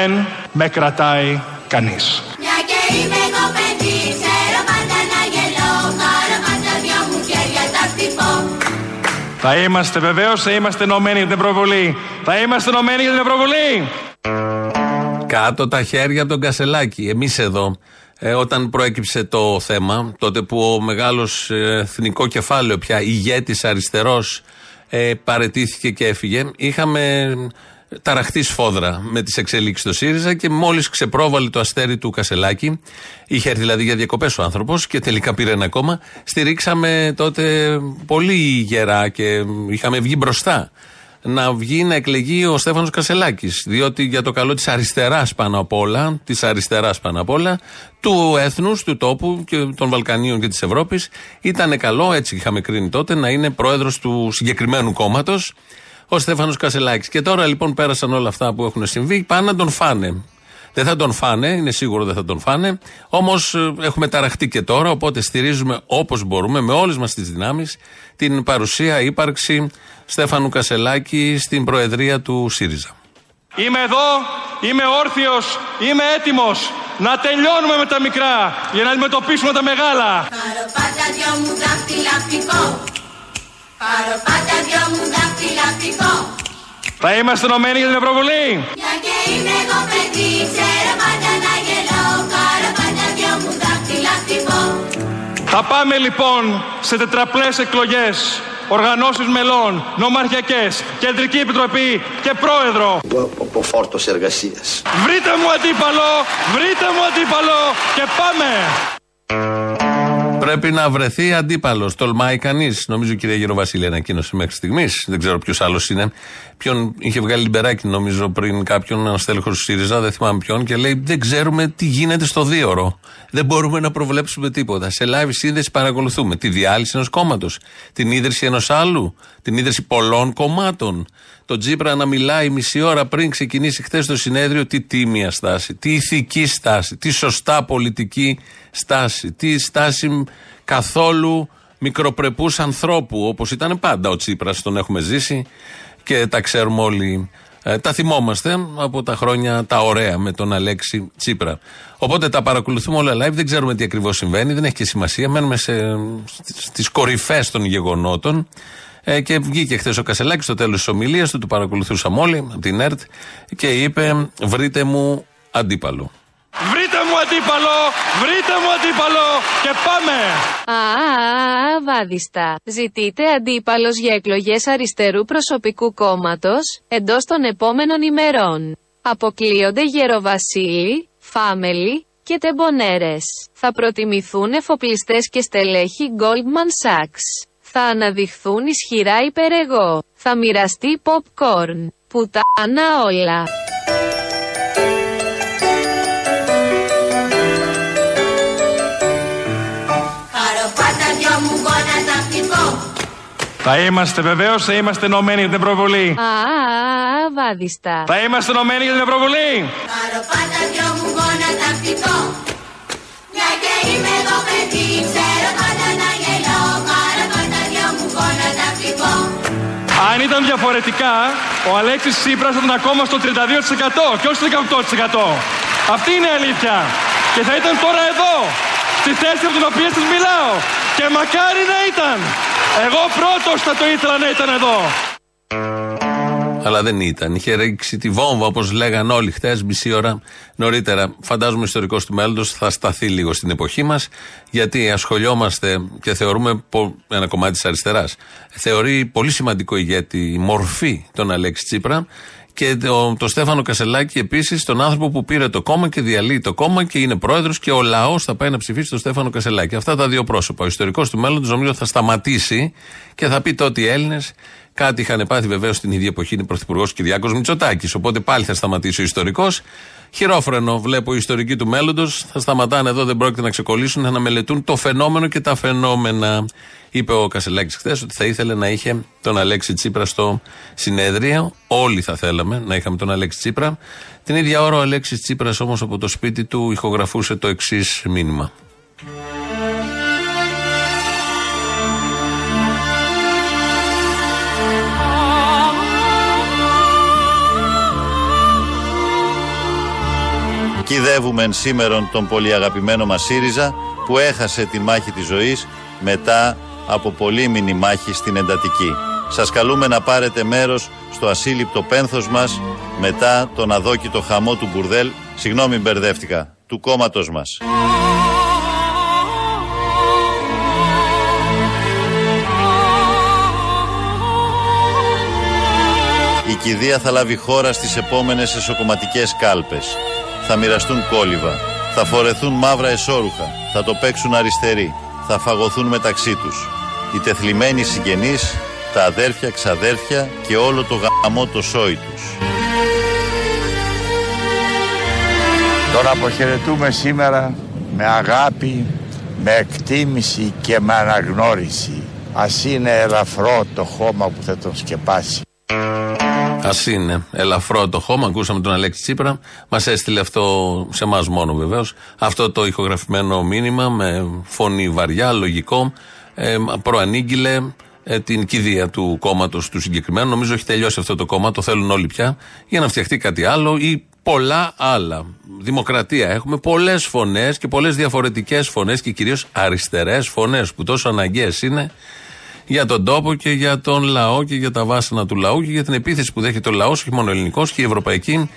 δεν με κρατάει κανείς. Μια και είμαι εγώ παιδί, ξέρω πάντα να γελώ. Χαρά πάντα δυο μου χέρια τα χτυπώ. Θα είμαστε βεβαίως, θα είμαστε ενωμένοι για την Ευρωβουλή. Θα είμαστε ενωμένοι για την Ευρωβουλή. Κάτω τα χέρια από τον Κασελάκη. Εμείς εδώ, ε, όταν προέκυψε το θέμα, τότε που ο μεγάλος εθνικό κεφάλαιο πια ηγέτης αριστερός ε, παρετήθηκε και έφυγε, είχαμε ταραχτεί σφόδρα με τις εξελίξεις του ΣΥΡΙΖΑ και μόλις ξεπρόβαλε το αστέρι του Κασελάκη, είχε έρθει δηλαδή για διακοπές ο άνθρωπος και τελικά πήρε ένα κόμμα, στηρίξαμε τότε πολύ γερά και είχαμε βγει μπροστά να βγει να εκλεγεί ο Στέφανος Κασελάκης. Διότι για το καλό της αριστεράς πάνω απ' όλα, της αριστεράς πάνω απ' όλα, του έθνους, του τόπου και των Βαλκανίων και της Ευρώπης, ήταν καλό, έτσι είχαμε κρίνει τότε, να είναι πρόεδρος του συγκεκριμένου κόμματος ο Στέφανος Κασελάκης. Και τώρα λοιπόν πέρασαν όλα αυτά που έχουν συμβεί, πάνε να τον φάνε. Δεν θα τον φάνε, είναι σίγουρο δεν θα τον φάνε. Όμως ε, έχουμε ταραχτεί και τώρα, οπότε στηρίζουμε όπως μπορούμε, με όλες μας τις δυνάμεις, την παρουσία, ύπαρξη Στέφανου Κασελάκη στην Προεδρία του ΣΥΡΙΖΑ. Είμαι εδώ, είμαι όρθιος, είμαι έτοιμος να τελειώνουμε με τα μικρά για να αντιμετωπίσουμε τα μεγάλα. Πάρω πάντα δυο μου δάχτυλα πικό. Πάρω πάντα δυο μου δάχτυλα πικό. Θα είμαστε ενωμένοι για την Ευρωβουλή. Μια και είμαι εγώ παιδί, ξέρω πάντα να γελώ. Πάρω πάντα δυο μου δάχτυλα πικό. Θα πάμε λοιπόν σε τετραπλές εκλογές, οργανώσεις μελών, νομαρχιακές, κεντρική επιτροπή και πρόεδρο. από φόρτος εργασίας. Βρείτε μου αντίπαλο, βρείτε μου αντίπαλο και πάμε. Πρέπει να βρεθεί αντίπαλος. Τολμάει κανείς. Νομίζω η κυρία Γεροβασίλη ανακοίνωσε μέχρι στιγμής. Δεν ξέρω ποιος άλλος είναι. Ποιον είχε βγάλει λιμπεράκι, νομίζω, πριν κάποιον, ένα στέλεχος του ΣΥΡΙΖΑ, δεν θυμάμαι ποιον, και λέει: Δεν ξέρουμε τι γίνεται στο δίωρο. Δεν μπορούμε να προβλέψουμε τίποτα. Σε live σύνδεση παρακολουθούμε τη διάλυση ενός κόμματος, την ίδρυση ενός άλλου, την ίδρυση πολλών κομμάτων. Το Τζίπρα να μιλάει μισή ώρα πριν ξεκινήσει χθες το συνέδριο, τι τίμια στάση, τι ηθική στάση, τι σωστά πολιτική στάση, τι στάση καθόλου μικροπρεπούς ανθρώπου, όπως ήταν πάντα ο Τσίπρας, τον έχουμε ζήσει και τα ξέρουμε όλοι. Ε, τα θυμόμαστε από τα χρόνια τα ωραία με τον Αλέξη Τσίπρα. Οπότε τα παρακολουθούμε όλα live, δεν ξέρουμε τι ακριβώς συμβαίνει, δεν έχει και σημασία. Μένουμε σε, στις κορυφές των γεγονότων. Ε, και βγήκε χθες ο Κασελάκης στο τέλος της ομιλίας του, του παρακολουθούσαμε όλοι από την ΕΡΤ και είπε: Βρείτε μου αντίπαλο. Βρείτε μου αντίπαλο, βρείτε μου αντίπαλο και πάμε. Α, βάδιστα. Ζητείτε αντίπαλος για εκλογές αριστερού προσωπικού κόμματος, εντός των επόμενων ημερών. Αποκλείονται Γεροβασίλη, Φάμελη και Τεμπονέρες. Θα προτιμηθούν εφοπλιστές και στελέχη Goldman Sachs. Θα αναδειχθούν ισχυρά υπερεγώ. Θα μοιραστεί popcorn. Πουτάνα όλα. Πάρω πάντα δυο μου γόνατα χτυπώ. Θα είμαστε βεβαίως, θα είμαστε ενωμένοι για την Ευρωβουλή. Α, βάδιστα. Θα είμαστε ενωμένοι για την Ευρωβουλή. Πάρω πάντα δυο μου γόνατα χτυπώ. Μια και είμαι εγώ παιδί, Αν ήταν διαφορετικά, ο Αλέξης Τσίπρας θα ήταν ακόμα στο 32% και όχι στο 18%. Αυτή είναι η αλήθεια. Και θα ήταν τώρα εδώ, στη θέση από την οποία σας μιλάω. Και μακάρι να ήταν. Εγώ πρώτος θα το ήθελα να ήταν εδώ. Αλλά δεν ήταν. Είχε ρίξει τη βόμβα, όπως λέγαν όλοι χθες, μισή ώρα νωρίτερα. Φαντάζομαι ο ιστορικός του μέλλοντος θα σταθεί λίγο στην εποχή μας, γιατί ασχολιόμαστε και θεωρούμε πο- ένα κομμάτι της αριστεράς. Θεωρεί πολύ σημαντικό ηγέτη η μορφή τον Αλέξη Τσίπρα και το, το Στέφανο Κασελάκη επίσης, τον άνθρωπο που πήρε το κόμμα και διαλύει το κόμμα και είναι πρόεδρος και ο λαός θα πάει να ψηφίσει τον Στέφανο Κασελάκη. Αυτά τα δύο πρόσωπα. Ο ιστορικός του μέλλοντος νομίζω θα σταματήσει και θα πει τότε οι Έλληνες Κάτι είχαν πάθει βεβαίως την ίδια εποχή είναι πρωθυπουργός Κυριάκος Μητσοτάκης. Οπότε πάλι θα σταματήσει ο ιστορικός. Χειρόφρενο βλέπω οι ιστορικοί του μέλλοντος. Θα σταματάνε εδώ, δεν πρόκειται να ξεκολλήσουν, θα να μελετούν το φαινόμενο και τα φαινόμενα. Είπε ο Κασελάκης χθες ότι θα ήθελε να είχε τον Αλέξη Τσίπρα στο συνέδριο. Όλοι θα θέλαμε να είχαμε τον Αλέξη Τσίπρα. Την ίδια ώρα ο Αλέξης Τσίπρας όμως από το σπίτι του ηχογραφούσε το εξής μήνυμα. Εκειδεύουμε σήμερον τον πολύ αγαπημένο μας ΣΥΡΙΖΑ που έχασε τη μάχη της ζωής μετά από πολύμηνη μάχη στην εντατική. Σας καλούμε να πάρετε μέρος στο ασύλληπτο πένθος μας μετά τον αδόκητο χαμό του Μπουρδέλ, συγγνώμη μπερδεύτηκα, του κόμματος μας. Η κηδεία θα λάβει χώρα στις επόμενες εσωκομματικές κάλπες. Θα μοιραστούν κόλληβα. Θα φορεθούν μαύρα εσώρουχα. Θα το παίξουν αριστεροί. Θα φαγωθούν μεταξύ τους. Οι τεθλιμμένοι συγγενείς, τα αδέρφια, ξαδέρφια και όλο το γαμό το σόι τους. Τον αποχαιρετούμε σήμερα με αγάπη, με εκτίμηση και με αναγνώριση. Ας είναι ελαφρό το χώμα που θα τον σκεπάσει. Α είναι ελαφρό το χώμα. Ακούσαμε τον Αλέξη Τσίπρα. Μας έστειλε αυτό σε εμάς μόνο βεβαίως. Αυτό το ηχογραφημένο μήνυμα με φωνή βαριά, λογικό. Ε, προανήγγειλε ε, την κηδεία του κόμματος του συγκεκριμένου. Νομίζω έχει τελειώσει αυτό το κόμμα. Το θέλουν όλοι πια. Για να φτιαχτεί κάτι άλλο ή πολλά άλλα. Δημοκρατία έχουμε πολλές φωνές και πολλές διαφορετικές φωνές και κυρίως αριστερές φωνές που τόσο αναγκαίες είναι για τον τόπο και για τον λαό και για τα βάσανα του λαού και για την επίθεση που δέχεται ο λαός, όχι μόνο ελληνικός και η ευρωπαϊκή,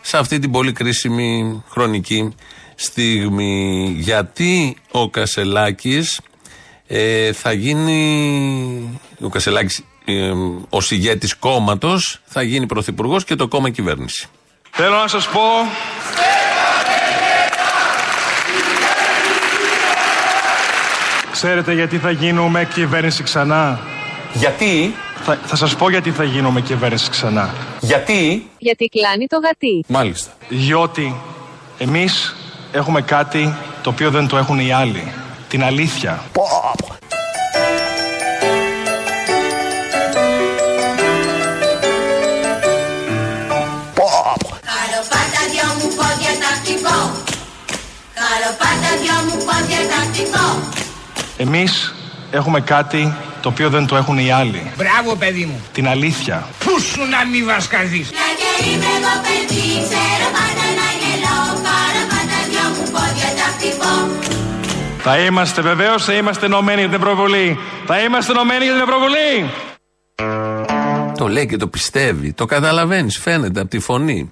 σε αυτή την πολύ κρίσιμη χρονική στιγμή. Γιατί ο Κασελάκης ε, θα γίνει. Ο Κασελάκης, ε, ο ηγέτη κόμματος, θα γίνει πρωθυπουργός και το κόμμα κυβέρνηση. Θέλω να σας πω Ξέρετε γιατί θα γίνουμε κυβέρνηση ξανά; Γιατί, Θα, θα σας πω γιατί θα γίνουμε κυβέρνηση ξανά. γιατί, Γιατί κλάνει το γατί. μάλιστα. Διότι εμείς έχουμε κάτι το οποίο δεν το έχουν οι άλλοι. Την αλήθεια. Καλό πάντα δυο μου πόδια τα χτυπώ Καλό πάντα δυο μου πόδια τα χτυπώ Εμείς έχουμε κάτι το οποίο δεν το έχουν οι άλλοι. Μπράβο, παιδί μου. Την αλήθεια. Πού σου να μην βασκαθείς; Μια και είμαι εγώ παιδί Ξέρω πάντα να γελώ Καλό πάντα δυο μου πόδια τα χτυπώ Θα είμαστε βεβαίως, θα είμαστε ενωμένοι για την Ευρωβουλή. Θα είμαστε ενωμένοι για την Ευρωβουλή. Το λέει και το πιστεύει. Το καταλαβαίνεις, φαίνεται από τη φωνή.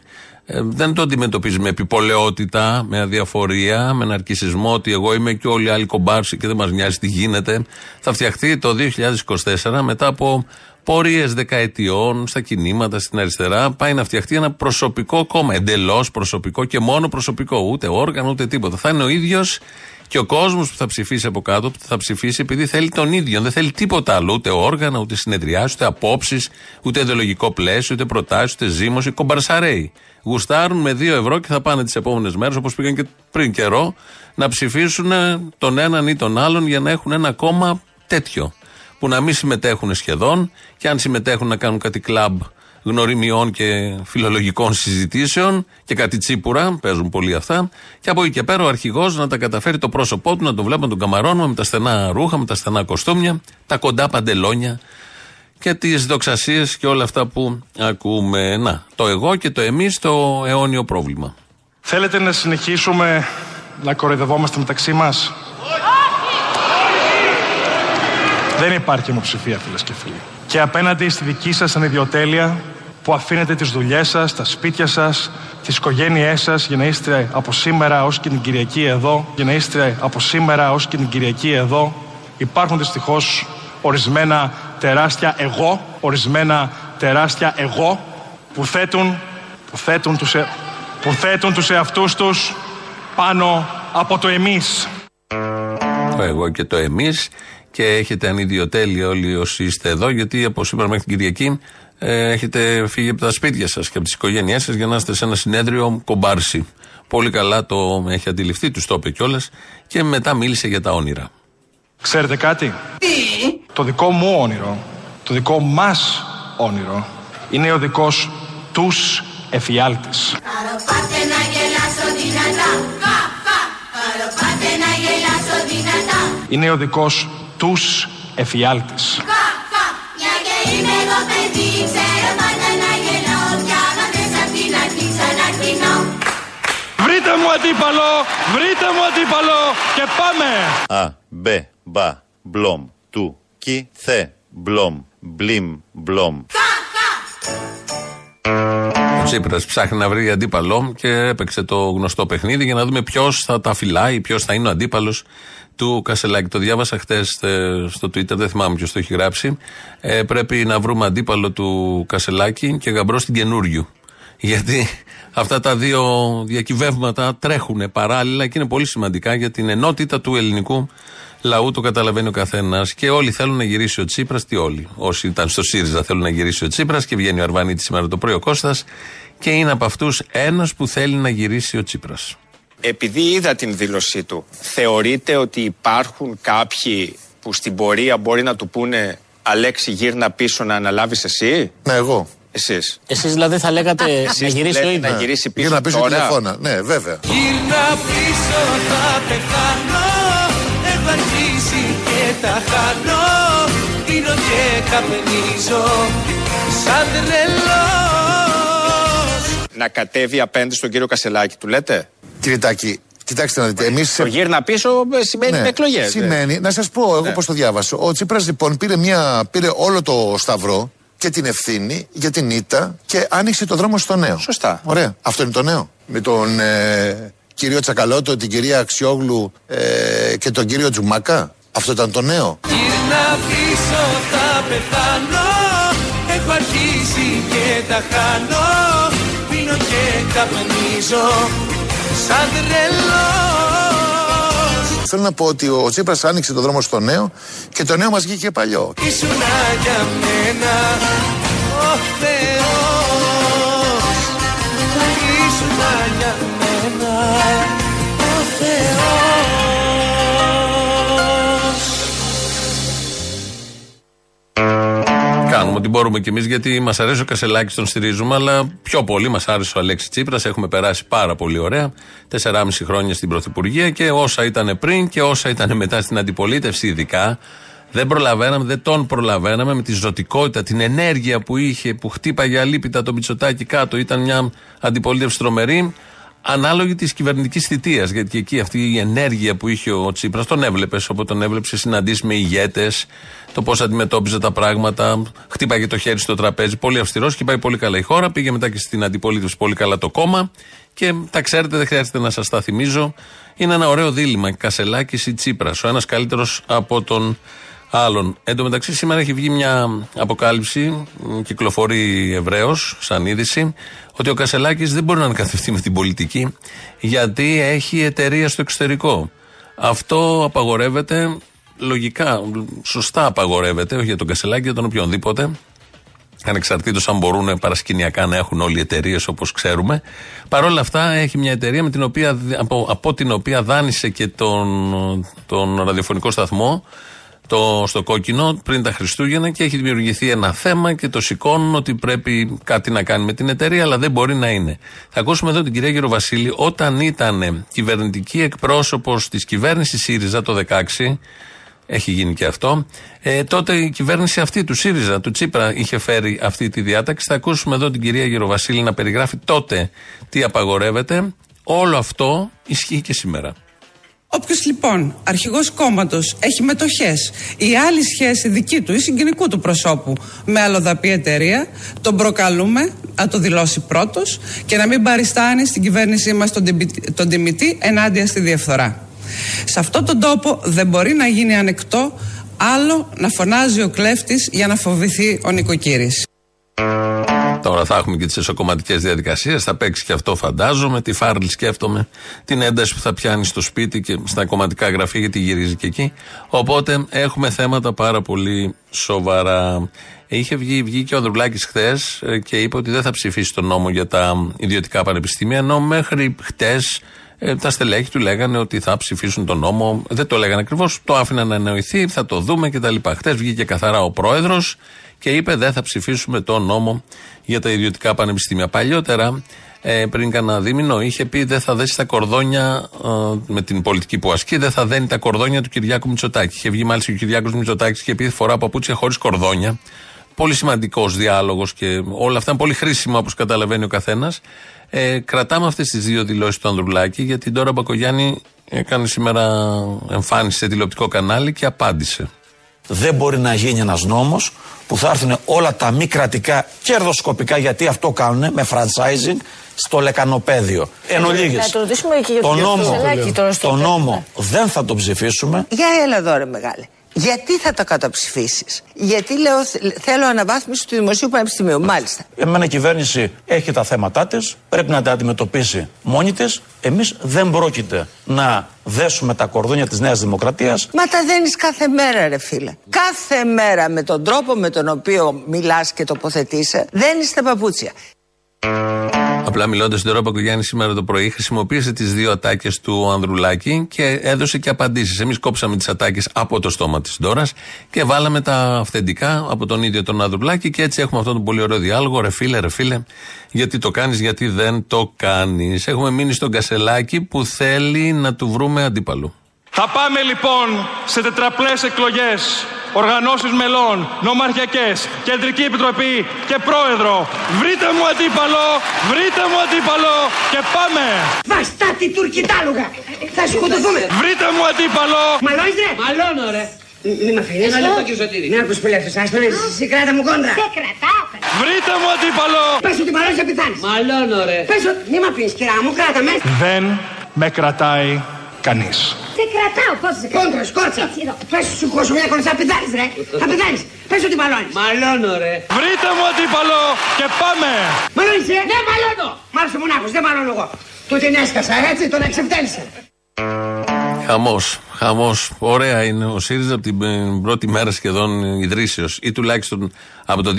Ε, δεν το αντιμετωπίζει με επιπολαιότητα, με αδιαφορία, με ναρκισισμό ότι εγώ είμαι και όλοι οι άλλοι κομπάρσοι και δεν μας νοιάζει τι γίνεται. Θα φτιαχτεί το 2024 μετά από πορείες δεκαετιών στα κινήματα, στην αριστερά. Πάει να φτιαχτεί ένα προσωπικό κόμμα. Εντελώς προσωπικό και μόνο προσωπικό. Ούτε όργανο ούτε τίποτα. Θα είναι ο ίδιος και ο κόσμος που θα ψηφίσει από κάτω, που θα ψηφίσει επειδή θέλει τον ίδιο. Δεν θέλει τίποτα άλλο. Ούτε όργανα, ούτε συνεδριάσεις, ούτε απόψεις, ούτε ιδεολογικό πλαίσιο, ούτε προτάσεις, ούτε ζήμωση. Κομπαρσαρέοι. Γουστάρουν με 2 ευρώ και θα πάνε τις επόμενες μέρες, όπως πήγαν και πριν καιρό, να ψηφίσουν τον έναν ή τον άλλον για να έχουν ένα κόμμα τέτοιο. Που να μην συμμετέχουν σχεδόν και αν συμμετέχουν να κάνουν κάτι κλαμπ γνωριμιών και φιλολογικών συζητήσεων και κάτι τσίπουρα, παίζουν πολύ αυτά. Και από εκεί και πέρα ο αρχηγός να τα καταφέρει το πρόσωπό του, να το βλέπουν τον καμαρώνουμε με τα στενά ρούχα, με τα στενά κοστούμια, τα κοντά παντελόνια και τις δοξασίες και όλα αυτά που ακούμε. Να, το εγώ και το εμείς το αιώνιο πρόβλημα. Θέλετε να συνεχίσουμε να κοροϊδευόμαστε μεταξύ μας; Δεν υπάρχει ομοψηφία, φίλες και φίλοι. Και απέναντι στη δική σας ανιδιοτέλεια που αφήνετε τις δουλειές σας, τα σπίτια σας, τις οικογένειές σας για να είστε από σήμερα ως και την Κυριακή εδώ, για να είστε από σήμερα ως και την Κυριακή εδώ, υπάρχουν δυστυχώς ορισμένα τεράστια εγώ, ορισμένα τεράστια εγώ που θέτουν, που θέτουν τους, ε- που θέτουν τους εαυτούς τους πάνω από το εμείς. Το εγώ και το εμείς. Και έχετε ανιδιοτέλεια όλοι όσοι είστε εδώ, γιατί από σήμερα μέχρι την Κυριακή ε, έχετε φύγει από τα σπίτια σας και από τις οικογένειές σας για να είστε σε ένα συνέδριο κομπάρσι. Πολύ καλά το έχει αντιληφθεί, τους το είπε κιόλας και μετά μίλησε για τα όνειρα. Ξέρετε κάτι; Το δικό μου όνειρο, το δικό μας όνειρο, είναι ο δικός τους εφιάλτης. Καλό πάτε να γελάσω δυνατά Χα, χα Καλό πάτε να γελάσω δυνατά Είναι ο δικός τους εφιάλτης. Χα, χα Μια και είμαι εγώ παιδί Ξέρω πάντα να γελώ Κι άμα θες απ' την αρχή ξαναρχινώ Βρείτε μου αντίπαλο, βρείτε μου αντίπαλο και πάμε. Α, μπε, μπα, μπλομ, του, κι, θε, μπλομ, μπλιμ, μπλομ. Ο Τσίπρας ψάχνει να βρει αντίπαλο και έπαιξε το γνωστό παιχνίδι για να δούμε ποιος θα τα φυλάει, ποιος θα είναι ο αντίπαλος του Κασελάκη. Το διάβασα χτε στο Twitter, δεν θυμάμαι ποιος το έχει γράψει. Ε, πρέπει να βρούμε αντίπαλο του Κασελάκη και γαμπρό στην καινούριου. Γιατί αυτά τα δύο διακυβεύματα τρέχουν παράλληλα και είναι πολύ σημαντικά για την ενότητα του ελληνικού λαού. Το καταλαβαίνει ο καθένας. Και όλοι θέλουν να γυρίσει ο Τσίπρας. Τι όλοι. Όσοι ήταν στο ΣΥΡΙΖΑ θέλουν να γυρίσει ο Τσίπρας και βγαίνει ο Αρβανίτη σήμερα το πρωί ο Κώστας και είναι από αυτούς ένας που θέλει να γυρίσει ο Τσίπρας. Επειδή είδα την δήλωσή του, θεωρείτε ότι υπάρχουν κάποιοι που στην πορεία μπορεί να του πούνε Αλέξη γύρνα πίσω να αναλάβεις εσύ, Ναι, εγώ. εσείς. Εσείς δηλαδή θα λέγατε να Εσείς γυρίσει ο λέτε ίδιος. να γυρίσει πίσω Γύρνα πίσω τώρα. τηλεφώνα. Ναι, βέβαια. Γύρνα πίσω θα πεθάνω Έχω αρχίσει και τα χάνω Πίνω και καπνίζω Σαν τρελός Να κατέβει απέναντι στον κύριο Κασελάκη, του λέτε; Κύριε Τάκη, κοιτάξτε να δείτε. Εμείς Το γύρνα πίσω ε, σημαίνει με εκλογέ. Ναι. Σημαίνει, να σας πω εγώ Ναι. πώς το διάβασα. Ο Τσίπρας λοιπόν πήρε, μια, πήρε όλο το σταυρό και την ευθύνη για την ήττα και άνοιξε το δρόμο στο νέο. Σωστά. Ωραία. Αυτό είναι το νέο. Με τον ε, κύριο Τσακαλώτο, την κυρία Αξιόγλου ε, και τον κύριο Τζουμάκα. Αυτό ήταν το νέο. Γύρνα πίσω θα πεθάνω Έχω αρχίσει και τα χάνω Πίνω και καπνίζω Σαν τρελός Θέλω να πω ότι ο Τσίπρας άνοιξε το δρόμο στο νέο και το νέο μας βγήκε παλιό. Ήσουνα για μένα Κάνουμε ό,τι μπορούμε κι εμείς γιατί μας αρέσει ο Κασελάκης, τον στηρίζουμε, αλλά πιο πολύ μας άρεσε ο Αλέξης Τσίπρας. Έχουμε περάσει πάρα πολύ ωραία. 4,5 χρόνια στην Πρωθυπουργία και όσα ήταν πριν και όσα ήταν μετά στην αντιπολίτευση, ειδικά. Δεν προλαβαίναμε, δεν τον προλαβαίναμε με τη ζωτικότητα, την ενέργεια που είχε, που χτύπαγε αλίπητα το Μητσοτάκι κάτω. Ήταν μια αντιπολίτευση τρομερή, ανάλογη της κυβερνητικής θητείας. Γιατί και εκεί αυτή η ενέργεια που είχε ο Τσίπρας, τον έβλεπες όπου τον έβλεπε σε συναντήσεις με ηγέτες, το πώς αντιμετώπιζε τα πράγματα, χτύπαγε το χέρι στο τραπέζι. Πολύ αυστηρός και πάει πολύ καλά η χώρα. Πήγε μετά και στην αντιπολίτευση πολύ καλά το κόμμα. Και τα ξέρετε, δεν χρειάζεται να σας τα θυμίζω. Είναι ένα ωραίο δίλημα. Κασελάκης ή Τσίπρας. Ο ένας καλύτερος από τον άλλον. Εν τω μεταξύ, σήμερα έχει βγει μια αποκάλυψη, μ, κυκλοφορεί ευρέως, σαν είδηση, ότι ο Κασελάκης δεν μπορεί να ανακατευτεί με την πολιτική, γιατί έχει εταιρεία στο εξωτερικό. Αυτό απαγορεύεται λογικά, σωστά απαγορεύεται, όχι για τον Κασελάκη, για τον οποιονδήποτε. Ανεξαρτήτως αν μπορούν παρασκηνιακά να έχουν όλοι οι εταιρείες όπως ξέρουμε. Παρ' όλα αυτά έχει μια εταιρεία με την οποία, από, από την οποία δάνεισε και τον, τον ραδιοφωνικό σταθμό το, στο κόκκινο πριν τα Χριστούγεννα και έχει δημιουργηθεί ένα θέμα και το σηκώνουν ότι πρέπει κάτι να κάνει με την εταιρεία, αλλά δεν μπορεί να είναι. Θα ακούσουμε εδώ την κυρία Γεροβασίλη όταν ήταν κυβερνητική εκπρόσωπος της κυβέρνησης ΣΥΡΙΖΑ το 2016. Έχει γίνει και αυτό. Ε, τότε η κυβέρνηση αυτή του ΣΥΡΙΖΑ, του Τσίπρα, είχε φέρει αυτή τη διάταξη. Θα ακούσουμε εδώ την κυρία Γεροβασίλη να περιγράφει τότε τι απαγορεύεται. Όλο αυτό ισχύει και σήμερα. Όποιος λοιπόν αρχηγός κόμματος έχει μετοχές ή άλλη σχέση δική του ή συγγενικού του προσώπου με αλλοδαπή εταιρεία, τον προκαλούμε να το δηλώσει πρώτος και να μην παριστάνει στην κυβέρνησή μας τον, τιμη- τον τιμητή ενάντια στη διαφθορά. Σε αυτόν τον τόπο δεν μπορεί να γίνει ανεκτό άλλο να φωνάζει ο κλέφτης για να φοβηθεί ο νοικοκύρης. Τώρα θα έχουμε και τις εσωκομματικές διαδικασίες. Θα παίξει και αυτό, φαντάζομαι. Τη φάρλη σκέφτομαι. Την ένταση που θα πιάνει στο σπίτι και στα κομματικά γραφεία, γιατί γυρίζει και εκεί. Οπότε έχουμε θέματα πάρα πολύ σοβαρά. Είχε βγει, βγήκε ο Ανδρουλάκης χθες και είπε ότι δεν θα ψηφίσει τον νόμο για τα ιδιωτικά πανεπιστήμια. Ενώ μέχρι χτες τα στελέχη του λέγανε ότι θα ψηφίσουν τον νόμο. Δεν το λέγανε ακριβώς. Το άφηναν να εννοηθεί, θα το δούμε κτλ. Χτε βγήκε καθαρά ο πρόεδρος και είπε δεν θα ψηφίσουμε τον νόμο για τα ιδιωτικά πανεπιστήμια. Παλιότερα, ε, πριν κανένα δίμηνο, είχε πει δεν θα δέσει τα κορδόνια ε, με την πολιτική που ασκεί, δεν θα δένει τα κορδόνια του Κυριάκου Μητσοτάκη. Είχε βγει μάλιστα ο Κυριάκος Μητσοτάκης και πει φορά παπούτσια χωρίς κορδόνια. Πολύ σημαντικός διάλογος και όλα αυτά είναι πολύ χρήσιμα όπως καταλαβαίνει ο καθένας. Ε, κρατάμε αυτές τις δύο δηλώσεις του Ανδρουλάκη, γιατί τώρα Μπακογιάννη έκανε σήμερα εμφάνιση σε τηλεοπτικό κανάλι και απάντησε. Δεν μπορεί να γίνει ένας νόμος που θα έρθουν όλα τα μη κρατικά κερδοσκοπικά, γιατί αυτό κάνουν με franchising στο λεκανοπέδιο. Εν ολίγης, Να το ρωτήσουμε και για το τον νόμο, Κασελάκη τώρα στο το τέλος. νόμο δεν θα το ψηφίσουμε. Για έλα εδώ ρε μεγάλε. Γιατί θα το καταψηφίσεις; Γιατί λέω θ- θέλω αναβάθμιση του Δημοσίου Πανεπιστημίου. Μάλιστα. Εμένα η κυβέρνηση έχει τα θέματα της, πρέπει να τα αντιμετωπίσει μόνη της. Εμείς δεν πρόκειται να δέσουμε τα κορδόνια της Νέας Δημοκρατίας. Μα τα δένεις κάθε μέρα ρε φίλε. Κάθε μέρα με τον τρόπο με τον οποίο μιλάς και τοποθετείσαι δένεις τα παπούτσια. Απλά μιλώντας στην ώρα Μπακογιάννη σήμερα το πρωί, χρησιμοποίησε τις δύο ατάκες του Ανδρουλάκη και έδωσε και απαντήσεις. Εμείς κόψαμε τις ατάκες από το στόμα της Ντόρας και βάλαμε τα αυθεντικά από τον ίδιο τον Ανδρουλάκη και έτσι έχουμε αυτόν τον πολύ ωραίο διάλογο. Ρε φίλε, ρε φίλε, γιατί το κάνεις, γιατί δεν το κάνεις. Έχουμε μείνει στον Κασελάκη που θέλει να του βρούμε αντίπαλο. Θα πάμε λοιπόν σε τετραπλές εκλογές, οργανώσεις μελών, νομαρχιακές, κεντρική επιτροπή και πρόεδρο. Βρείτε μου αντίπαλο, βρείτε μου αντίπαλο και πάμε. Βαστάτη τουρκιτάλουγα! Θα σκοτωθούμε! Βρείτε μου αντίπαλο. Μαλώνεις ρε! Μαλώνω ρε. Μη μ' αφήνεις. Ένα λεπτό κύριε Σωτήρη. Ναι, ακούς που λέω, σας τον εσύ κράτα μου κόντρα. Σε κρατάω. Βρείτε μου αντίπαλο. Πες ότι μαλώνεις θα πεθάνεις. Μαλώνω ρε. Πες ότι μη μ' αφήνεις κυρά μου, κράτα με. Δεν με κρατάει κανείς. Σε κρατάω. Πώς σε κρατάω; Κόντρα, σκότσα. Έτσι εδώ. Πες σου κόσου μια κόντρα, θα πεθάνεις ρε. Θα πεθάνεις. Πες ότι μαλώνεις. Μαλώνω ρε. Βρείτε μου αντίπαλο και πάμε. Μαλώνεις ρε. Ναι, μαλώνω. Μ' άρεσε μονάχος, δεν μαλώνω εγώ. Του την έσκασα, έτσι, τον εξευτέλισα. Χαμός. Χαμός. Ωραία είναι ο ΣΥΡΙΖΑ από την ε, πρώτη μέρα σχεδόν ιδρύσεως ή τουλάχιστον από το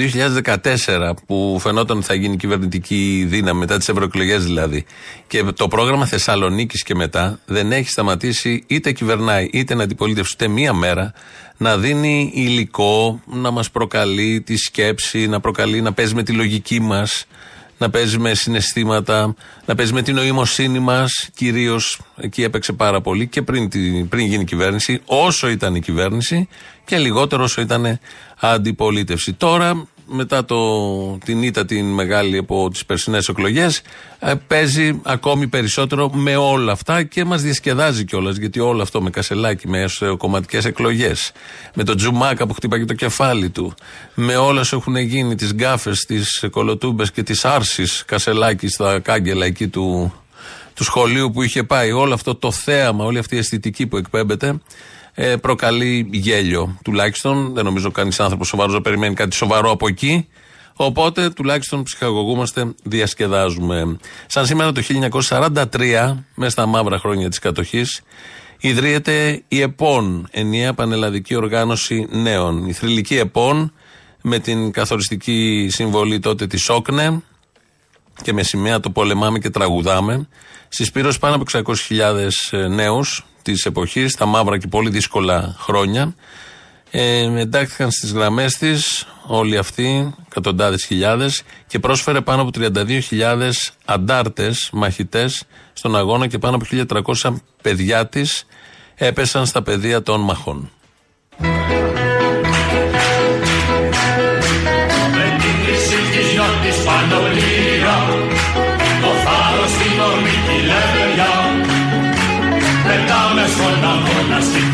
2014 που φαινόταν ότι θα γίνει κυβερνητική δύναμη μετά τις ευρωεκλογές δηλαδή. Και το πρόγραμμα Θεσσαλονίκης και μετά δεν έχει σταματήσει είτε κυβερνάει είτε να αντιπολίτευση ούτε μία μέρα να δίνει υλικό, να μας προκαλεί τη σκέψη, να προκαλεί να παίζει με τη λογική μας να παίζει με συναισθήματα, να παίζει με την νοημοσύνη μας. Κυρίως εκεί έπαιξε πάρα πολύ και πριν, τη, πριν γίνει η κυβέρνηση, όσο ήταν η κυβέρνηση και λιγότερο όσο ήταν αντιπολίτευση. Τώρα, μετά το, την ήττα την μεγάλη από τις περσινές εκλογές, παίζει ακόμη περισσότερο με όλα αυτά και μας διασκεδάζει κιόλας. Γιατί όλο αυτό με κασελάκι, με κομματικές εκλογές, με τον Τζουμάκα που χτύπαγε το κεφάλι του, με όλα όσα έχουν γίνει, τις γκάφες, τις κολοτούμπες και τις άρσει κασελάκι στα κάγκελα εκεί του, του σχολείου που είχε πάει, όλο αυτό το θέαμα, όλη αυτή η αισθητική που εκπέμπεται, ε, προκαλεί γέλιο. Τουλάχιστον δεν νομίζω κανείς άνθρωπος σοβαρός να περιμένει κάτι σοβαρό από εκεί. Οπότε τουλάχιστον ψυχαγωγούμαστε, διασκεδάζουμε. Σαν σήμερα το 1943, μέσα στα μαύρα χρόνια της κατοχής, ιδρύεται η ΕΠΟΝ, Ενιαία Πανελλαδική Οργάνωση Νέων. Η θρηλυκή ΕΠΟΝ με την καθοριστική συμβολή τότε της ΟΚΝΕ και με σημαία το πολεμάμε και τραγουδάμε. Συσπήρωσε πάνω από 600.000 νέους της εποχής, τα μαύρα και πολύ δύσκολα χρόνια. Ε, εντάχθηκαν στις γραμμές της όλοι αυτοί, εκατοντάδες χιλιάδες, και πρόσφερε πάνω από 32.000 αντάρτες, μαχητές, στον αγώνα και πάνω από 1.300 παιδιά της έπεσαν στα πεδία των μαχών.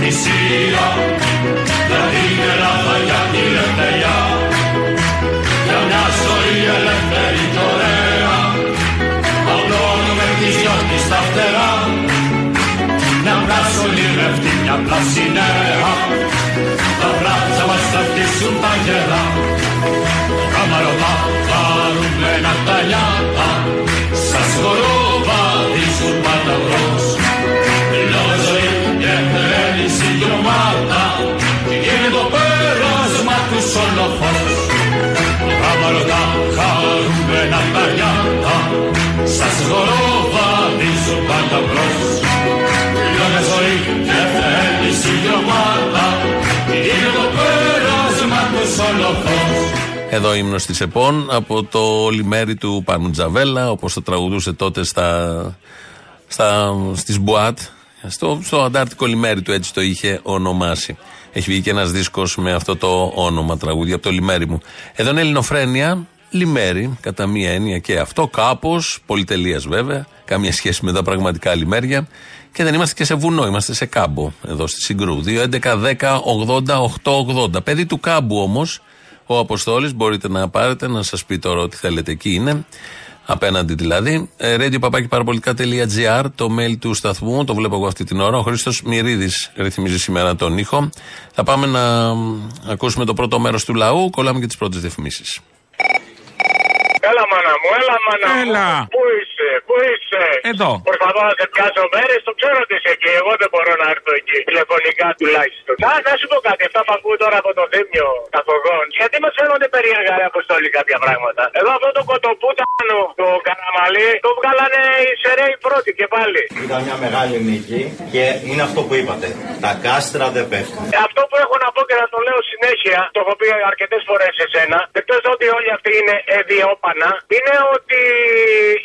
Αγώνα στη θυσία Για την Ελλάδα, για την ελευθεριά Για μια ζωή ελεύθερη και ωραία Απλώνουμε τις δυο της στα φτερά Μια πράσινη ρευτή, μια πλασινέα Τα βράτσα μας θα χτίσουν τα γερά. Καμαρωτά, χαρούμενα τα Σας χοροβαδίζουν πάντα μπρος Λόγω ζωή και θέληση και ομάδα Και είναι το πέρασμα του όλο φως Εδώ ύμνος της ΕΠΟΝ από το λιμέρι του Πάνου Τζαβέλα, όπως το τραγουδούσε τότε στα, στα, στις Μπουάτ. Στο, στο αντάρτικο λιμέρι του έτσι το είχε ονομάσει. Έχει βγει και ένας δίσκος με αυτό το όνομα τραγούδι από το λιμέρι μου. Εδώ είναι Ελληνοφρένια. Λιμέρι, κατά μία έννοια και αυτό, κάπως, πολυτελείας βέβαια, καμία σχέση με τα πραγματικά λιμέρια. Και δεν είμαστε και σε βουνό, είμαστε σε κάμπο εδώ στη Συγκρού. 2, 11, 10, 80, 8, 80. Παιδί του κάμπου όμως, ο Αποστόλης, μπορείτε να πάρετε να σας πει τώρα ότι θέλετε εκεί είναι. Απέναντι δηλαδή. Ε, radio.parapolitica.gr, το mail του σταθμού, το βλέπω εγώ αυτή την ώρα. Ο Χρήστος Μυρίδης ρυθμίζει σήμερα τον ήχο. Θα πάμε να μ, ακούσουμε το πρώτο μέρος του λαού. Κολλάμε και τις πρώτες διαφημίσεις. Έλα μάνα μου, έλα μάνα Έλα. μου. Πού είσαι, πού είσαι; Εδώ. Προσπαθώ να σε πιάσω μέρες, το ξέρω ότι είσαι εκεί. Εγώ δεν μπορώ να έρθω εκεί. Τηλεφωνικά τουλάχιστον. Α, να σου πω κάτι, αυτά που ακούω τώρα από το θύμιο καθογόν. Γιατί μας φαίνονται περίεργα ρε αποστόλη κάποια πράγματα. Εδώ αυτό το κοτοπούτανο, το καραμαλί, το βγάλανε οι σεραίοι πρώτοι και πάλι. Ήταν μια μεγάλη νίκη και είναι αυτό που είπατε. Τα κάστρα δεν πέφτουν. Ε, Αυτό που έχω να πω και να το λέω συνέχεια, το έχω πει αρκετές φορές σε σένα, εκτός ότι όλοι αυτοί είναι εδιόπανα, είναι ότι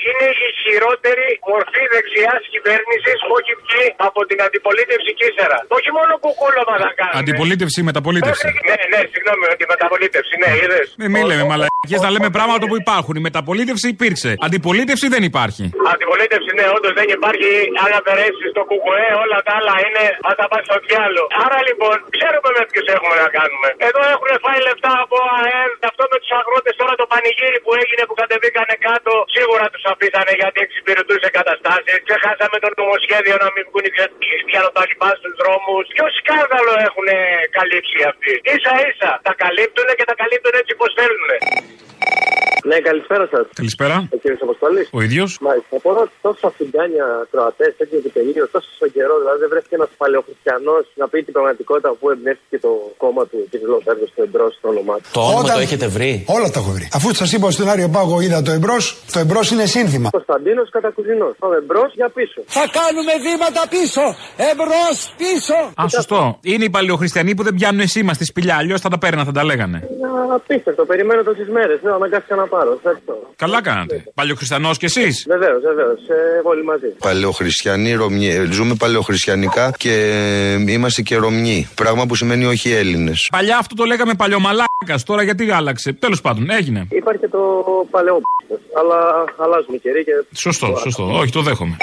είναι η χειρότερη μορφή δεξιάς κυβέρνησης που έχει βγει από την αντιπολίτευση και ύστερα. Όχι μόνο κουκούλωμα θα κάνει. Αντιπολίτευση, μεταπολίτευση. Ναι, ναι, συγγνώμη, ότι μεταπολίτευση, ναι, είδες. Ε, μη λέμε μαλακίε, να λέμε πράγματα που υπάρχουν. Η μεταπολίτευση υπήρξε. Αντιπολίτευση δεν υπάρχει. Αντιπολίτευση, ναι, όντως δεν υπάρχει. Αν αφαιρέσει το κουκουέ, όλα τα άλλα είναι. Θα τα πάει στο διάλογο. Άρα λοιπόν, ξέρουμε με ποιους έχουμε να κάνουμε. Εδώ έχουν φάει λεφτά από ΑΕΔ. Αυτό με τους αγρότες τώρα το πανηγύρι που έγινε που κατεβήκανε κάτω. Σίγουρα τους αφήσανε γιατί εξυπηρετούσε καταστάσεις. Ξεχάσαμε το νομοσχέδιο να μην βγουν οι πιανοταλιμπά στους δρόμους. Ποιο σκάνδαλο έχουν καλύψει αυτοί; σα ίσα τα καλύπτουν και τα καλύπτουν έτσι πώ θέλουν. Ναι, καλησπέρα σας. Καλησπέρα. Ο κύριος Αποστολής. Ο ίδιος. Μάλιστα. Μπορώ τόσο αφιγκάνια Κροατές, τέτοιο επιτελείο, τόσο στον καιρό, δηλαδή δεν βρέθηκε ένας παλαιοχριστιανός να πει την πραγματικότητα αφού εμπνεύστηκε το κόμμα του κ. Λοβέρδος στο εμπρός στο όνομά του. Το όνομα το έχετε βρει; Όλα τα έχω βρει. Αφού σας είπα στον Άριο Πάγο είδα το εμπρός, το εμπρός είναι σύνθημα. Κωνσταντίνος Κατακουζινό. Ο εμπρός για πίσω. Θα κάνουμε βήματα πίσω! Εμπρός πίσω! Α, σωστό. Είναι οι παλαιοχριστιανοί που δεν πιάνουν σήμα στη σπηλιά. Αλλιώς θα τα παίρναν, θα τα λέγανε. Απίστευτο, περιμένω τόσες μέρες. Ναι, αναγκάστηκα να πάρω. Ευχαριστώ. Καλά κάνατε. Παλαιοχριστιανός κι εσείς; Βεβαίως, βεβαίως. Ε, όλοι μαζί. Παλαιοχριστιανοί, Ρωμιοί. Ζούμε παλαιοχριστιανικά και είμαστε και Ρωμιοί. Πράγμα που σημαίνει όχι Έλληνες. Παλιά αυτό το λέγαμε παλιομαλάκα. Τώρα γιατί άλλαξε. Τέλος πάντων, έγινε. Υπάρχει και το παλαιό αλλά αλλάζουν οι καιροί και. Σωστό, σωστό. Όχι, το δέχομαι.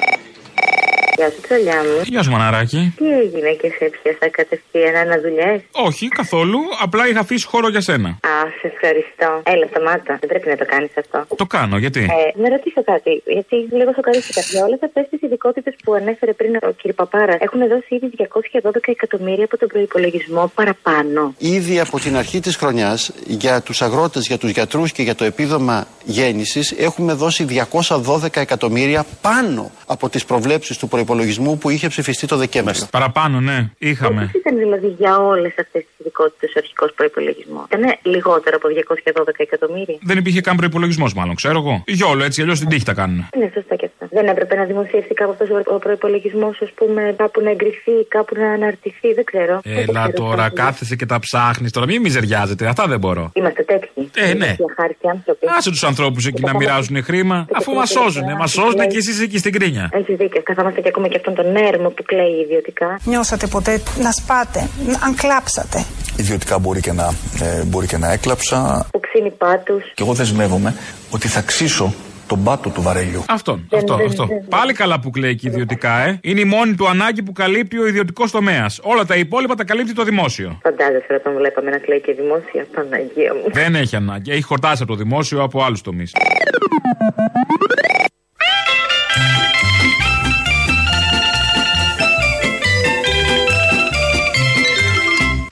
Γεια σου, τσολιά μου. Γεια σου, μαναράκι. Τι έγινε και σε πιάσα κατευθείαν αναδουλειέ. Όχι, καθόλου. Απλά είχα αφήσει χώρο για σένα. Α, σε ευχαριστώ. Έλα, σταμάτα. Δεν πρέπει να το κάνεις αυτό. Το κάνω, γιατί; Ε, να ρωτήσω κάτι, γιατί λίγο σοκαρίστηκα. Για όλες αυτές τις ειδικότητες που ανέφερε πριν ο κ. Παπάρα, έχουν δώσει ήδη 212 εκατομμύρια από τον προπολογισμό παραπάνω. Ήδη από την αρχή της χρονιάς για τους αγρότες, για τους γιατρούς και για το επίδομα γέννησης έχουμε δώσει 212 εκατομμύρια πάνω από τις προβλέψεις του προϋπολογισμού που είχε ψηφιστεί το Δεκέμβριο. Παραπάνω, ναι, είχαμε. Τι ήταν δηλαδή για όλες αυτές τις ειδικότητες ο αρχικός προπολογισμό. Ήταν λιγότερο από 212 εκατομμύρια. Δεν υπήρχε καν προπολογισμό, μάλλον, ξέρω εγώ. Για όλο έτσι, αλλιώς την τύχη τα κάνουν. Είναι σωστά και αυτά. Δεν έπρεπε να δημοσιευθεί κάπου αυτός ο προπολογισμό, ας πούμε, κάπου να εγκριθεί, κάπου να αναρτηθεί, δεν ξέρω. Δεν Έλα ξέρω τώρα, κάτι. κάθεσαι και τα ψάχνεις. Τώρα μην μιζεριάζετε, αυτά δεν μπορώ. Είμαστε τέτοιοι. Ε, ναι. Για χάρτη άνθρωποι. Άσε τους ανθρώπους εκεί να μοιράζουν χρήμα, αφού μας σώζουν. Μας σώζουν και εσείς εκεί στην κρίνια. Έχεις δίκιο. Καθόμαστε και ακούμε και αυτόν τον έρμο που κλαίει ιδιωτικά. Νιώσατε ποτέ να σπάτε, αν κλάψατε; Ιδιωτικά μπορεί και να, ε, μπορεί και να έκλαψα. Που ξύνει πάτους. Και εγώ δεσμεύομαι ότι θα ξύσω τον πάτο του βαρέλιου. Αυτόν, Δεν- αυτό, δεν- αυτό. δεν- Πάλι καλά που κλαίει και ιδιωτικά, ε. Είναι η μόνη του ανάγκη που καλύπτει ο ιδιωτικός τομέας. Όλα τα υπόλοιπα τα καλύπτει το δημόσιο. Φαντάζεσαι όταν βλέπαμε να κλαίει και δημόσια. Παναγία μου. Δεν έχει ανάγκη. Έχει χορτάσει από το δημόσιο από άλλους τομείς.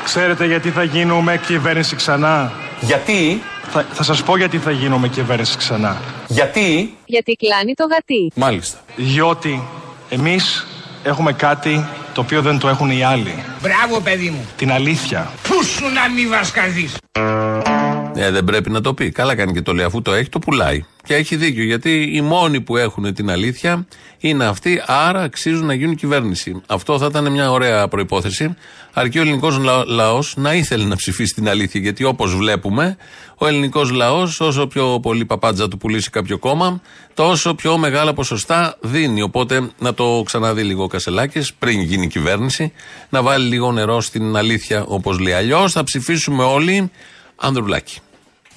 Ξέρετε γιατί θα γίνουμε κυβέρνηση ξανά; Γιατί; Θα, θα σας πω γιατί θα γίνουμε κυβέρνηση ξανά. Γιατί; Γιατί κλάνει το γατί. Μάλιστα. Διότι εμείς έχουμε κάτι το οποίο δεν το έχουν οι άλλοι. Μπράβο, παιδί μου. Την αλήθεια. Πού σου να μην βασκαδείς; Ε, δεν πρέπει να το πει. Καλά κάνει και το λέει. Αφού το έχει, το πουλάει. Και έχει δίκιο. Γιατί οι μόνοι που έχουν την αλήθεια είναι αυτοί, άρα αξίζουν να γίνουν κυβέρνηση. Αυτό θα ήταν μια ωραία προπόθεση. Αρκεί ο ελληνικός λαός να ήθελε να ψηφίσει την αλήθεια. Γιατί όπως βλέπουμε, ο ελληνικός λαός, όσο πιο πολύ παπάντζα του πουλήσει κάποιο κόμμα, τόσο πιο μεγάλα ποσοστά δίνει. Οπότε να το ξαναδεί λίγο ο Κασελάκης πριν γίνει κυβέρνηση, να βάλει λίγο νερό στην αλήθεια, όπως λέει. Αλλιώς θα ψηφίσουμε όλοι Ανδρουλάκη.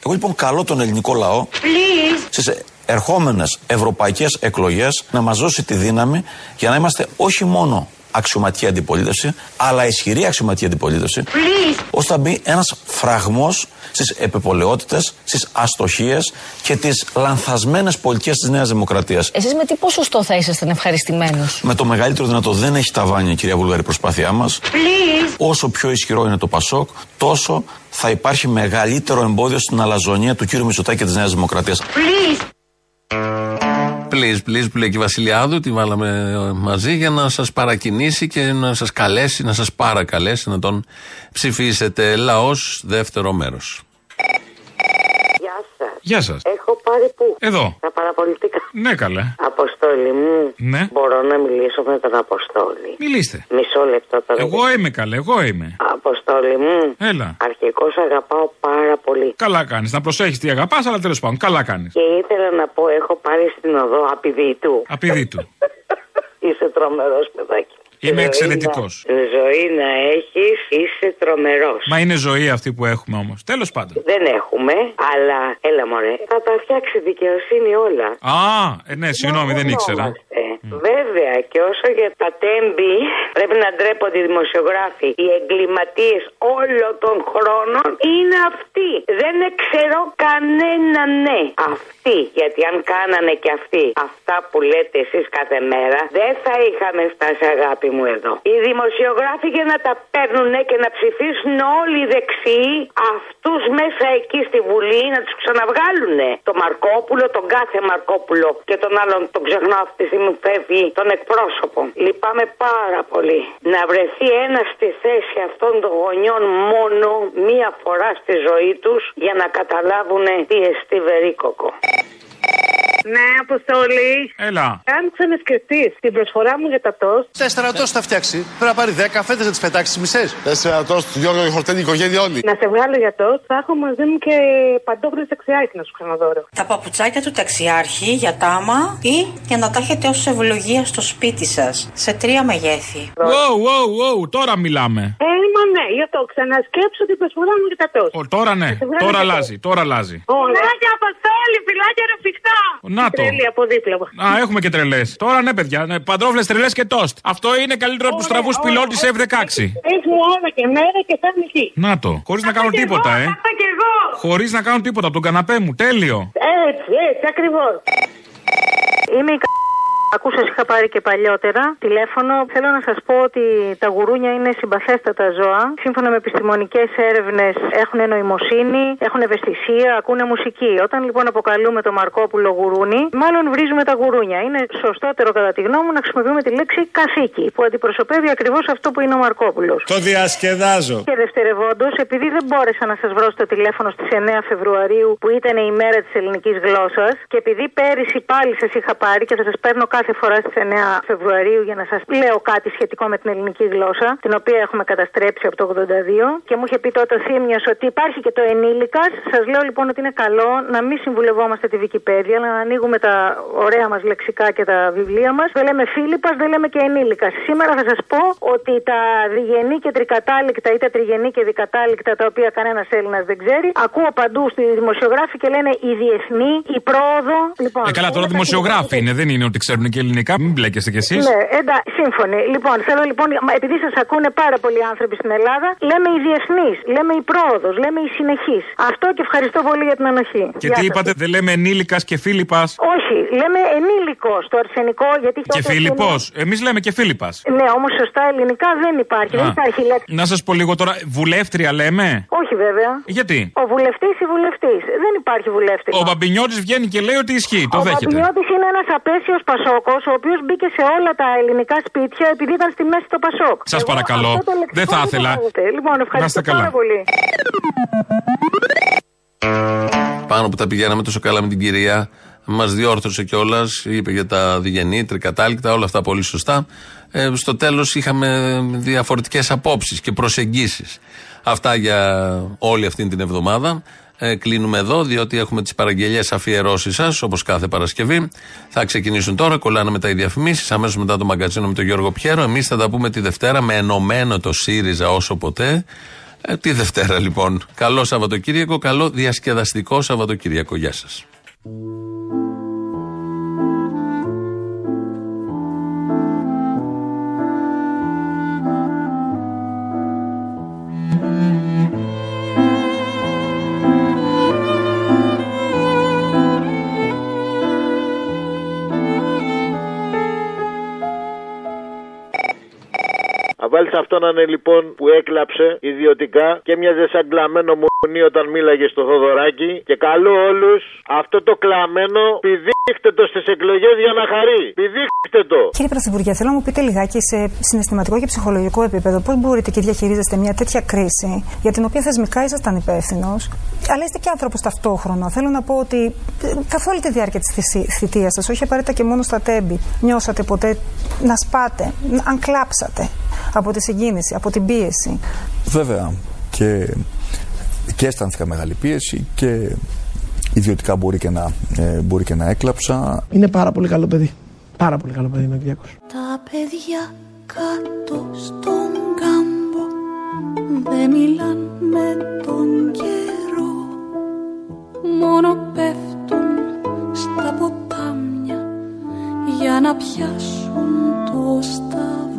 Εγώ λοιπόν καλώ τον ελληνικό λαό Please. στις ερχόμενες ευρωπαϊκές εκλογές να μας δώσει τη δύναμη για να είμαστε όχι μόνο αξιωματική αντιπολίτευση, αλλά ισχυρή αξιωματική αντιπολίτευση, Please. ώστε να μπει ένας φραγμός στις επιπολαιότητες, στις αστοχίες και τις λανθασμένες πολιτικές της Νέας Δημοκρατίας. Εσείς με τι ποσοστό θα ήσασταν ευχαριστημένου. Με το μεγαλύτερο δυνατό δεν έχει ταβάνια, κυρία Βουλγαρή, η προσπάθειά μας. Please. Όσο πιο ισχυρό είναι το Πασόκ, τόσο θα υπάρχει μεγαλύτερο εμπόδιο στην αλαζονία του κύριου Μητσοτάκη και της Νέας Δημοκρατίας. Please. Please, please που λέει και η Βασιλιάδου, τη βάλαμε ε, μαζί για να σας παρακινήσει και να σας καλέσει, να σας παρακαλέσει να τον ψηφίσετε. Λαός, δεύτερο μέρος. Γεια σας. Γεια σα. Έχω πάρει πού. Εδώ. Τα παραπολιτικά. Ναι, καλέ. Αποστόλη μου. Ναι. Μπορώ να μιλήσω με τον Αποστόλη. Μιλήστε. Μισό λεπτό τώρα. Εγώ είμαι καλέ, εγώ είμαι. Αποστόλη μου. Έλα. Αρχικώς αγαπάω πάρα πολύ. Καλά κάνεις. Να προσέχεις τι αγαπάς, αλλά τέλος πάντων. Καλά κάνεις. Και ήθελα να πω, έχω πάρει στην οδό απειδήτου. Απειδήτου. Είσαι τρομερός παιδάκι. Είμαι Ζωή εξαιρετικός. να- Ζωή να έχεις, είσαι τρομερός. Μα είναι ζωή αυτή που έχουμε όμως. Τέλος πάντων. Δεν έχουμε, αλλά έλα μωρέ, θα τα φτιάξει δικαιοσύνη όλα. Α, ε, ναι, συγγνώμη, δεν ήξερα. Ε, Βέβαια και όσο για τα τέμπη πρέπει να ντρέπονται οι δημοσιογράφοι. Οι εγκληματίες όλων των χρόνων είναι αυτοί. Δεν ξέρω κανένα ναι. Αυτοί. Γιατί αν κάνανε και αυτοί αυτά που λέτε εσείς κάθε μέρα, δεν θα είχαμε φτάσει αγάπη μου εδώ. Οι δημοσιογράφοι για να τα παίρνουν και να ψηφίσουν όλοι οι δεξιοί αυτούς μέσα εκεί στη Βουλή να τους ξαναβγάλουν. Το Μαρκόπουλο, τον κάθε Μαρκόπουλο και τον άλλον τον ξεχνάω αυτή τη στιγμή που φεύγει, τον εκπρόσωπο. Λυπάμαι πάρα πολύ. Να βρεθεί ένας στη θέση αυτών των γονιών μόνο μία φορά στη ζωή τους για να καταλάβουν τι εστί βερίκοκο. Ναι, Αποστολή. Έλα. Αν ξανασκεφτείς την προσφορά μου για τα τόστ. Τέσσερα τόστ θα φτιάξει. Πρέπει να πάρει δέκα φέτε να τις πετάξει τις μισές. Τέσσερα τόστ, Γιώργο, χορτένει η οικογένεια όλη. Να σε βγάλω για τόστ, θα έχω μαζί μου και παντόφλε δεξιάκι να σου ξαναδώρω. Τα παπουτσάκια του ταξιάρχη για τάμα ή για να τα έχετε ως ευλογία στο σπίτι σας. Σε τρία μεγέθη. Wow, wow, wow, τώρα μιλάμε. Ε, μα ναι, για το ξανασκέψω την προσφορά μου για τα τόστ. Ο, τώρα ναι, Να σε βγάλω τώρα για αλλάζει, τώρα αλλάζει. Φιλάκια, Αποστόλη, φιλάκια ρε φιχτά. Να το. Τρελή από δίπλα μου. Α, έχουμε και τρελές. Τώρα ναι, παιδιά. Ναι, Παντρόφλες τρελές και τόστ. Αυτό είναι καλύτερο από τους στραβού πιλότε F16. Έχει ώρα και μέρα και θα εκεί. Να το. Χωρίς να κάνω και τίποτα, εγώ, ε. αυτά κι εγώ. Χωρίς να κάνω τίποτα. Από τον καναπέ μου. Τέλειο. Έτσι, έτσι, ακριβώς. Είμαι η Ακού σα είχα πάρει και παλιότερα τηλέφωνο. Θέλω να σας πω ότι τα γουρούνια είναι συμπαθέστατα ζώα. Σύμφωνα με επιστημονικές έρευνες έχουν νοημοσύνη, έχουν ευαισθησία, ακούνε μουσική. Όταν λοιπόν αποκαλούμε το Μαρκόπουλο γουρούνι, μάλλον βρίζουμε τα γουρούνια. Είναι σωστότερο κατά τη γνώμη μου να χρησιμοποιούμε τη λέξη καθήκη, που αντιπροσωπεύει ακριβώς αυτό που είναι ο Μαρκόπουλος. Το διασκεδάζω. Και δευτερευόντως, επειδή δεν μπόρεσα να σας βρω στο τηλέφωνο στις 9 Φεβρουαρίου που ήταν η μέρα της ελληνικής γλώσσας και επειδή πέρυσι πάλι σας είχα πάρει και θα σας παίρνω κάθε φορά στις 9 Φεβρουαρίου για να σας λέω κάτι σχετικό με την ελληνική γλώσσα, την οποία έχουμε καταστρέψει από το 82 και μου είχε πει τότε ο Θήμιος ότι υπάρχει και το ενήλικας. Σας λέω λοιπόν ότι είναι καλό να μην συμβουλευόμαστε τη Wikipedia, αλλά να ανοίγουμε τα ωραία μας λεξικά και τα βιβλία μας. Δεν λέμε Φίλιππας, δεν λέμε και ενήλικας. Σήμερα θα σας πω ότι τα διγενή και τρικατάληκτα ή τα τριγενή και δικατάληκτα, τα οποία κανένας Έλληνας δεν ξέρει, ακούω παντού στη δημοσιογράφη και λένε η διεθνή, η πρόοδο. Λοιπόν, Ε, καλά, τώρα δημοσιογράφοι είναι. Δεν είναι ότι ξέρουν και ελληνικά. Μην μπλέκεστε κι εσείς. Ναι, εντάξει, σύμφωνοι. Λοιπόν, θέλω λοιπόν, μα επειδή σας ακούνε πάρα πολλοί άνθρωποι στην Ελλάδα, λέμε η διεθνή, λέμε η πρόοδος, λέμε η συνεχή. Αυτό και ευχαριστώ πολύ για την ανοχή. Και Γεια τι σας. είπατε, δεν λέμε ενήλικας και Φίλιππας. Όχι, λέμε ενήλικος στο αρσενικό γιατί Και το Φίλιππος. Εμείς λέμε και Φίλιππας. Ναι, όμως σωστά ελληνικά δεν υπάρχει. Δεν Α. υπάρχει λέξη. Να σας πω λίγο τώρα, βουλεύτρια λέμε; Όχι βέβαια. Γιατί; Ο βουλευτής ή βουλευτής. Δεν υπάρχει βουλευτή. Ο Μπαμπινιώτης βγαίνει και λέει ότι ισχύει. Το Ο δέχεται. Παπινιώτης είναι ένας απέσιος Πασόκος, ο οποίος μπήκε σε όλα τα ελληνικά σπίτια επειδή ήταν στη μέση το Πασόκ. Σας Εγώ παρακαλώ. αυτό το λεξικό Δεν θα το ήθελα. βάζετε. Λοιπόν, Να ευχαριστώ είστε καλά. πάρα πολύ. Πάνω που τα πηγαίναμε τόσο καλά με την κυρία, μας διόρθωσε κιόλας, είπε για τα διγενή, τρικατάληκτα, όλα αυτά πολύ σωστά. Ε, στο τέλος είχαμε διαφορετικές απόψεις και προσεγγίσεις. Αυτά για όλη αυτή την εβδομάδα. Ε, κλείνουμε εδώ, διότι έχουμε τις παραγγελίε αφιερώσεις σας, όπως κάθε Παρασκευή. Θα ξεκινήσουν τώρα, κολλάνε μετά οι διαφημίσει. Αμέσως μετά το μαγκαζίνο με τον Γιώργο Πιέρο. Εμείς θα τα πούμε τη Δευτέρα με ενωμένο το ΣΥΡΙΖΑ όσο ποτέ. Ε, τη Δευτέρα λοιπόν. Καλό Σαββατοκύριακο, καλό διασκεδαστικό Σαββατοκύριακο. Γεια σας. Θα βάλεις αυτό να είναι λοιπόν που έκλαψε ιδιωτικά και μοιάζε σαν κλαμμένο μουνί όταν μίλαγες στο Θοδωράκι. Και καλώ όλους αυτό το κλαμμένο πηδήχτε το στις εκλογές για να χαρεί. Πηδήχτε το. Κύριε Πρωθυπουργέ, θέλω να μου πείτε λιγάκι σε συναισθηματικό και ψυχολογικό επίπεδο πώς μπορείτε και διαχειρίζεστε μια τέτοια κρίση για την οποία θεσμικά ήσασταν υπεύθυνος, αλλά είστε και άνθρωπος ταυτόχρονα. Θέλω να πω ότι ε, καθ' όλη τη διάρκεια της θητείας σας, όχι απαραίτητα και μόνο στα τέμπη, νιώσατε ποτέ να σπάτε, αν κλάψατε από τη συγκίνηση, από την πίεση; Βέβαια και, και αισθάνθηκα μεγάλη πίεση και ιδιωτικά μπορεί και, να, ε, μπορεί και να έκλαψα. Είναι πάρα πολύ καλό παιδί. Πάρα πολύ καλό παιδί είναι ο Κυριάκος. Τα παιδιά κάτω στον κάμπο δεν μιλάν με τον καιρό μόνο πέφτουν στα ποτάμια για να πιάσουν το σταυρό.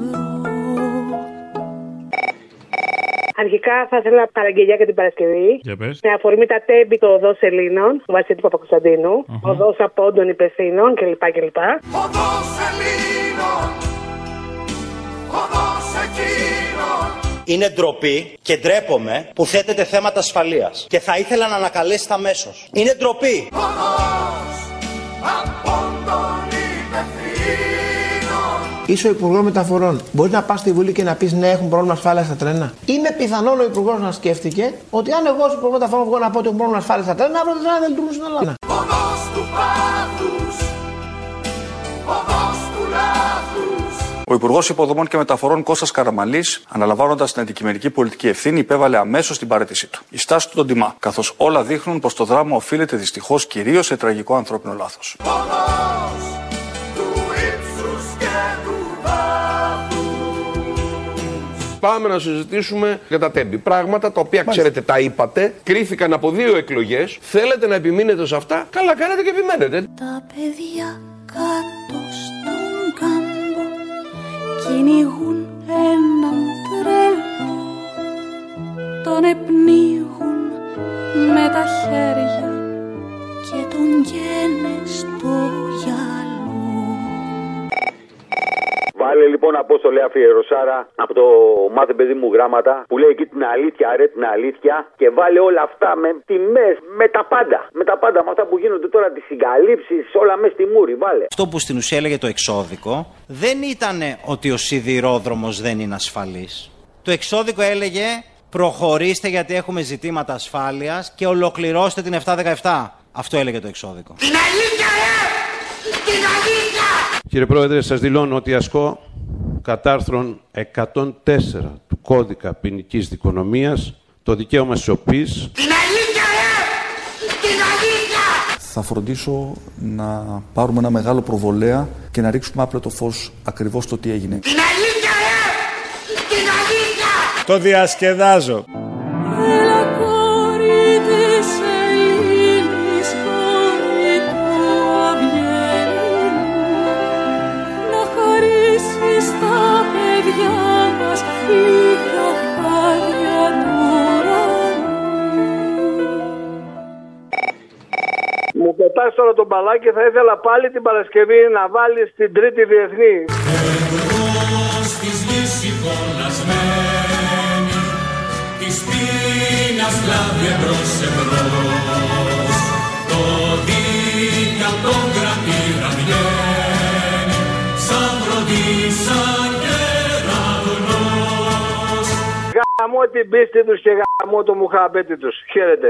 Αρχικά θα ήθελα παραγγελιά για την Παρασκευή. Για πες. Με αφορμή τα τέμπη του οδό Ελλήνων, του Βασίλη Παπακοσταντίνου, οδός απόντων υπευθύνων κλπ. κλπ. Είναι ντροπή και ντρέπομαι που θέτεται θέματα ασφαλείας. Και θα ήθελα να ανακαλέσετε αμέσως. Είναι ντροπή. Είσαι ο Υπουργός Μεταφορών. Μπορεί να πας στη Βουλή και να πεις ναι, έχουν πρόβλημα ασφάλεια στα τρένα. Είναι πιθανόν ο Υπουργός να σκέφτηκε ότι αν εγώ ως Υπουργός Μεταφορών βγω να πω ότι έχουν πρόβλημα ασφάλεια στα τρένα, αύριο τα τρένα δεν λειτουργούν στην Ελλάδα. Ο Υπουργός Υποδομών και Μεταφορών Κώστας Καραμαλής, αναλαμβάνοντας την αντικειμενική πολιτική ευθύνη, υπέβαλε αμέσως την παρέτησή του. Η στάση του τον τιμά, καθώς όλα δείχνουν πως το δράμα οφείλεται δυστυχώς κυρίως σε τραγικό ανθρώπινο λάθος. Πάμε να συζητήσουμε για τα τέμπη. Πράγματα τα οποία ξέρετε, τα είπατε, κρίθηκαν από δύο εκλογές. Θέλετε να επιμείνετε σε αυτά; Καλά κάνετε και επιμένετε. Τα παιδιά κάτω στον κάμπο κυνηγούν έναν τρελό τον επνίγουν με τα χέρια και τον γένε στο γυαλό Βάλε λοιπόν απόστολε αφιερωσάρα από το μάθε παιδί μου γράμματα που λέει εκεί την αλήθεια, ρε την αλήθεια και βάλε όλα αυτά με τιμές, με τα πάντα. Με τα πάντα, με αυτά που γίνονται τώρα, τις συγκαλύψεις, όλα μέσα στη μούρη. Βάλε. Αυτό που στην ουσία έλεγε το εξώδικο δεν ήταν ότι ο σιδηρόδρομος δεν είναι ασφαλής. Το εξώδικο έλεγε προχωρήστε γιατί έχουμε ζητήματα ασφάλειας και ολοκληρώστε την 717. Αυτό έλεγε το εξώδικο. Κύριε Πρόεδρε, σας δηλώνω ότι ασκώ κατά άρθρων 104 του κώδικα ποινικής δικονομίας το δικαίωμα σιωπής. Θα φροντίσω να πάρουμε ένα μεγάλο προβολέα και να ρίξουμε άπλετο φως ακριβώς στο τι έγινε. Το διασκεδάζω. Μου πετάς τώρα τον μπαλάκι, θα ήθελα πάλι την Παρασκευή να βάλεις την τρίτη διεθνή. Της γης εικόνασμένη, της πείνας κλάβει εμπρός εμπρός, το δίκαιο τον κρατήρα βγαίνει, σαν βροντί, Γαμώ την πίστη τους και γαμώ το μουχαμπέτι τους. Χαίρετε.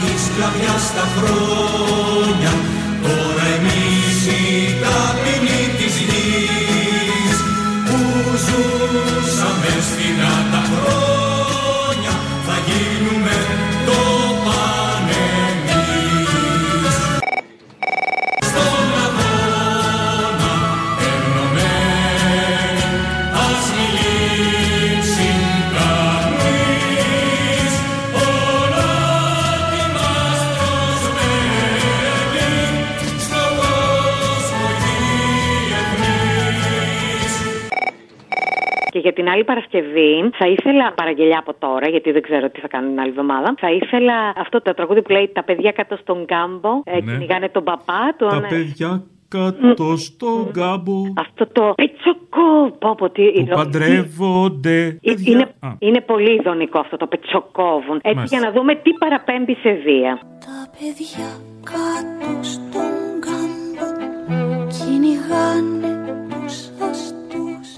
Τη σκλαβιά στα χρόνια, τώρα εμείς οι ταπεινοί της γης, που ζούσαμε στην τα για την άλλη Παρασκευή θα ήθελα παραγγελιά από τώρα, γιατί δεν ξέρω τι θα κάνω την άλλη εβδομάδα. Θα ήθελα αυτό το τραγούδι που λέει Τα παιδιά κάτω στον κάμπο. Ε, Ναι. Κυνηγάνε τον παπά του. Τα ναι. παιδιά κάτω στον κάμπο Αυτό το πετσοκό. Πω, πω, τι που ηρωική. παντρεύονται. Ε, παιδιά. Είναι, Α, είναι πολύ ειδονικό αυτό το πετσοκόβουν. Έτσι Μάλιστα. για να δούμε τι παραπέμπει σε βία. παιδιά κάτω στον κάμπο κυνηγάνε τους αστούς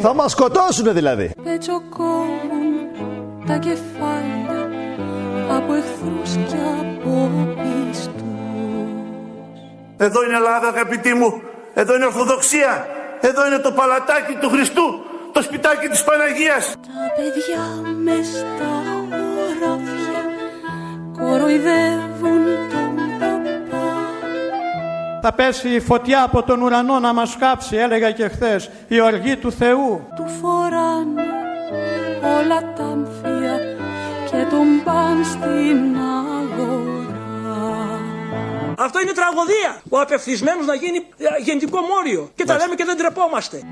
Θα μας σκοτώσουνε δηλαδή. Πετσοκόβουν τα κεφάλια από εχθρούς και από πιστούς Εδώ είναι Ελλάδα αγαπητοί μου. Εδώ είναι Ορθοδοξία. Εδώ είναι το παλατάκι του Χριστού. Το σπιτάκι της Παναγίας. Τα παιδιά μες στα χωράφια κοροϊδεύουν τον παπά Θα πέσει η φωτιά από τον ουρανό να μας κάψει, έλεγα και χθες, η οργή του Θεού. Του φοράνε όλα τα αμφία και τον παν στην αγορά Αυτό είναι τραγωδία. Ο απευθυσμένος να γίνει ε, γεννητικό μόριο. Και τα λέμε και δεν τρεπόμαστε.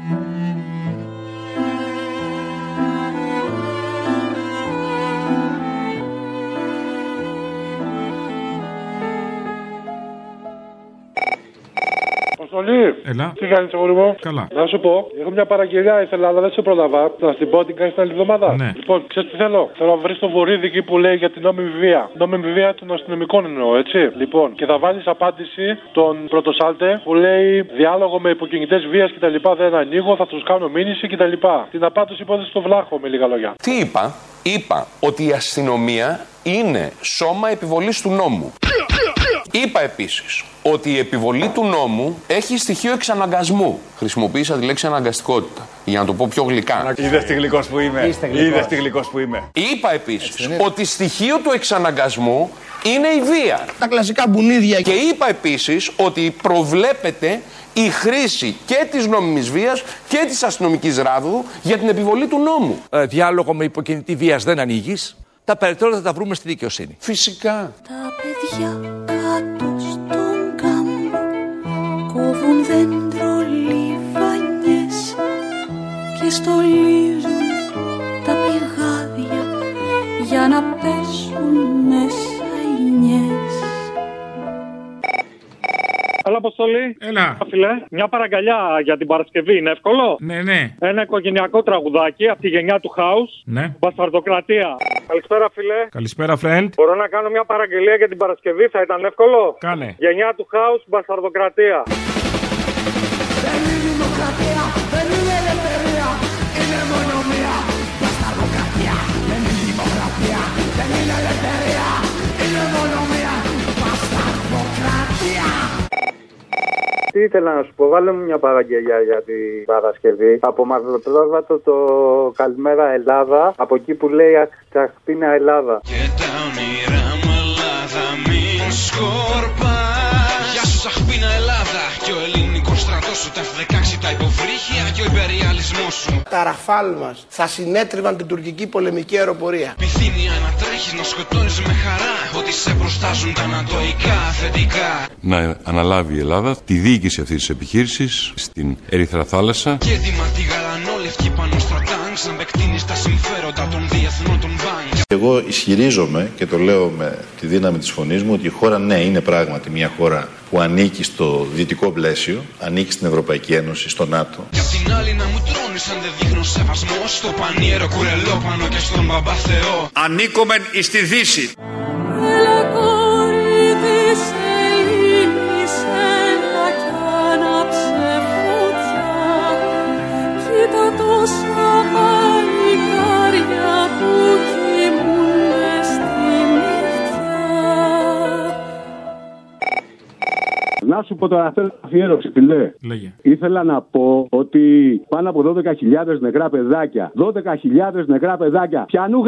Αποστολή. Έλα. Τι κάνεις, αγόρι μου; Καλά. Να σου πω, έχω μια παραγγελιά ήθελα, αλλά δεν σε πρόλαβα. Να στην πω την κάνεις την άλλη εβδομάδα. Ναι. Λοιπόν, ξέρεις τι θέλω; Θέλω να βρεις το βορίδι εκεί που λέει για την νόμιμη βία. Νόμιμη βία των αστυνομικών εννοώ, έτσι. Λοιπόν, και θα βάλεις απάντηση τον πρωτοσάλτε που λέει διάλογο με υποκινητές βίας κτλ. Δεν ανοίγω, θα τους κάνω μήνυση κτλ. Την απάντηση υπόθεση στο βλάχο με λίγα λόγια. Τι είπα, είπα ότι η αστυνομία είναι σώμα επιβολής του νόμου. Είπα επίσης ότι η επιβολή του νόμου έχει στοιχείο εξαναγκασμού. Χρησιμοποίησα τη λέξη αναγκαστικότητα, για να το πω πιο γλυκά. Είδες τι γλυκός που είμαι. Είστε γλυκός. Είδες τι γλυκός που είμαι. Είπα επίσης ότι στοιχείο του εξαναγκασμού είναι η βία. Τα κλασικά μπουνίδια. Και είπα επίσης ότι προβλέπεται η χρήση και της νόμιμης βίας και της αστυνομικής ράδου για την επιβολή του νόμου. Ε, διάλογο με υποκινητή βίας δεν ανοίγεις. Τα περαιτέρω θα τα βρούμε στη δικαιοσύνη. Φυσικά. Τα παιδιά κάτω στον κάμπο κόβουν δέντρο λιβανιές και στολίζουν τα πηγάδια για να πέσουν μέσα οι νιές. Έλα, Αποστολή. Έλα. Φίλε, μια παραγκαλιά για την Παρασκευή, είναι εύκολο; Ναι, ναι. Ένα οικογενειακό τραγουδάκι από τη γενιά του House. Ναι. Μπασταρδοκρατία. Καλησπέρα, φίλε. Καλησπέρα, Φρέντ. Μπορώ να κάνω μια παραγγελία για την Παρασκευή, θα ήταν εύκολο; Κάνε. Γενιά του House, Μπασταρδοκρατία. Δεν είναι δημοκρατία, δεν είναι ελευθερία, είναι μόνο μία μπασταρδοκρατία. Δεν είναι δημοκρατία, δεν είναι ελευθερία, είναι μόνο μία μπασταρδοκρατία. Τι ήθελα να σου πω, βάλε μου μια παραγγελιά για την Παρασκευή. Από Μαυροπρόβατο το Καλημέρα Ελλάδα, από εκεί που λέει Αχ, Τσαχπίνα Ελλάδα. Τα όνειρά Τα ραφάλ μας θα συνέτριβαν την τουρκική πολεμική αεροπορία. Επιθυμία να τρέχεις να σκοτώνεις με χαρά Ότι σε προστάζουν τα ανατοϊκά θετικά να αναλάβει η Ελλάδα τη διοίκηση αυτής της επιχείρησης στην Ερυθρά Θάλασσα. Και έτοιμα τη γαλανόλευκη πάνω στα τάγκς Να επεκτείνεις τα συμφέροντα των διεθνών των μπάνκ Εγώ ισχυρίζομαι και το λέω με τη δύναμη της φωνής μου ότι η χώρα ναι είναι πράγματι μια χώρα που ανήκει στο δυτικό πλαίσιο, ανήκει στην Ευρωπαϊκή Ένωση, στο ΝΑΤΟ. Κι απ' την άλλη να μου τρώνεις αν δεν δείχνω σεβασμό Στο πανίερο κουρελόπανο και στον μπαμπά Θεό Ανήκομεν εις τη Δύση. Να σου πω τώρα, θέλω αφιέρωση, φιλέ. Λέγε. Ήθελα να πω ότι πάνω από 12.000 νεκρά παιδάκια. 12.000 νεκρά παιδάκια. Πιανού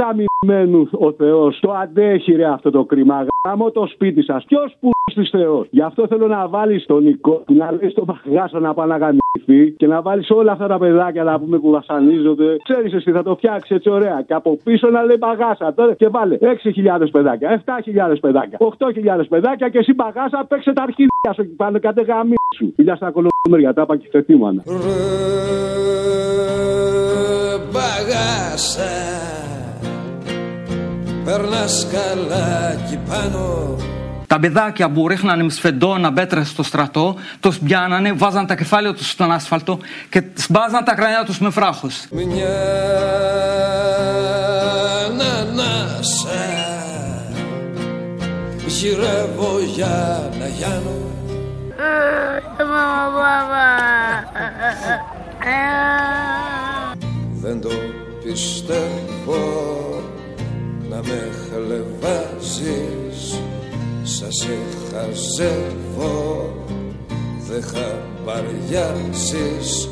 γαμημένου ο Θεός. Το αντέχει ρε αυτό το κρίμα. Γάμο το σπίτι σας. Ποιος που τη Θεός. Γι' αυτό θέλω να βάλεις τον Νικό, να λέει στον Παγάσο να πάει να γαμηθεί και να βάλεις όλα αυτά τα παιδάκια να πούμε που βασανίζονται. Ξέρεις εσύ, θα το φτιάξεις έτσι ωραία. Και από πίσω να λέει Παγάσα τώρα και βάλε 6.000 παιδάκια, 7.000 παιδάκια, 8.000 παιδάκια και εσύ Παγάσα παίξε τα αρχίδια σου εκεί πάνω κάτε γαμί σου. Φιλιά στα κολομέρια, τα είπα και θετήμανα. Παγάσα ανάσα Περνάς καλά εκεί πάνω Τα παιδάκια που ρίχνανε σφεντόνα μπέτρε στο στρατό, τους πιάνανε, βάζαν τα κεφάλια τους στον άσφαλτο και σμπάζαν τα κρανιά τους με φράχους. Μια ανάσα Γυρεύω για να γιάνω Δεν το πιστεύω να με χλεβάζεις Σας σε χαζεύω Δεν χαμπαριάζεις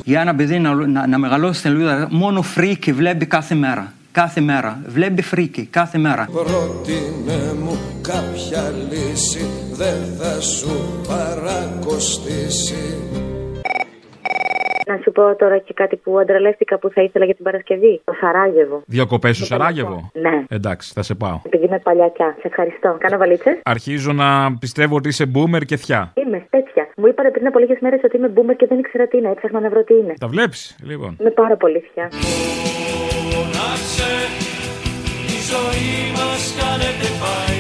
Για ένα παιδί να, να, να μεγαλώσεις στην Λουίδα, μόνο φρίκι βλέπει κάθε μέρα. Κάθε μέρα. Βλέπει φρίκι κάθε μέρα. Πρότεινε μου κάποια λύση Δεν θα σου παρακοστήσει Να σου πω τώρα και κάτι που αντραλεύτηκα που θα ήθελα για την Παρασκευή. Το Σαράγεβο. Διακοπές στο Σαράγεβο; Ναι. Εντάξει, θα σε πάω. Επειδή είμαι παλιακιά. Σε ευχαριστώ. Κάνω βαλίτσες. Αρχίζω να πιστεύω ότι είσαι boomer και θιά. Είμαι τέτοια. Μου είπατε πριν από λίγες μέρες ότι είμαι boomer και δεν ήξερα τι είναι. Έψαχνα να βρω τι είναι. Τα βλέπεις, λοιπόν. Είμαι πάρα πολύ θιά. Φώναξε, η ζωή μας κάνετε πάει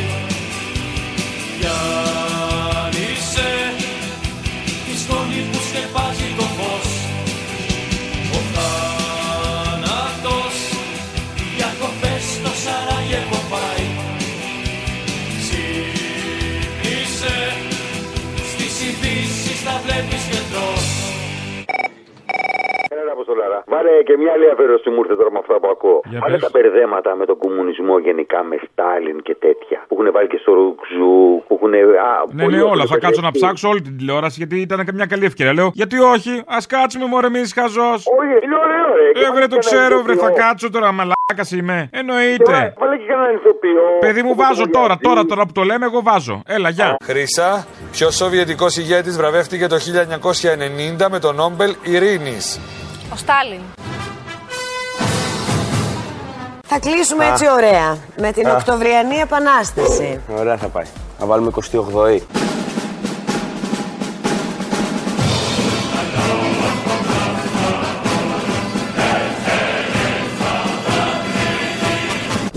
Έλα, Αποστολάρα. Βάλε και μια άλλη αφαίρεση μου ήρθε τώρα με αυτά που ακούω. Για Βάλε πες. τα μπερδέματα με τον κομμουνισμό γενικά, με Στάλιν και τέτοια. Που έχουν βάλει και στο Ρουξού, που έχουν. Α, Ναι, πολύ ναι, όλα. ωραίο Θα κάτσω να παιδί. ψάξω όλη την τηλεόραση γιατί ήταν και μια καλή ευκαιρία. Λέω, γιατί όχι, ας κάτσουμε μωρέ, μη είσαι χαζός. Όχι, είναι ωραίο, ρε. Και Ε, βάλε βρε, και το ένα ξέρω, βρε, θα ηθοποιό. κάτσω τώρα, μαλάκας είμαι. Εννοείται. Βάλε και κανέναν ηθοποιό. Παιδί μου, Όπως βάζω ο τώρα, Γιάννης. τώρα, τώρα που το λέμε, εγώ βάζω. Έλα, γεια. Χρύσα, ποιος Σοβιετικός ηγέτης βραβεύτηκε το 1990 με τον Νόμπελ Ειρήνης. Ο Στάλιν. Θα κλείσουμε Α. έτσι ωραία με την Α. Οκτωβριανή Επανάσταση. Ωραία θα πάει. Να βάλουμε 28η.